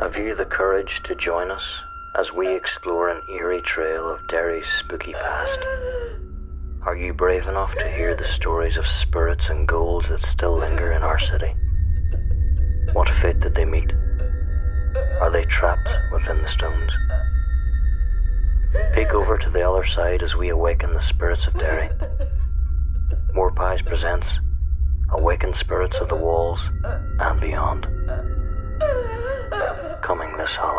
Have you the courage to join us as we explore an eerie trail of Derry's spooky past? Are you brave enough to hear the stories of spirits and ghouls that still linger in our city? What fate did they meet? Are they trapped within the stones? Peek over to the other side as we awaken the spirits of Derry. More Pies presents Awakened Spirits of the Walls and Beyond. Halloween.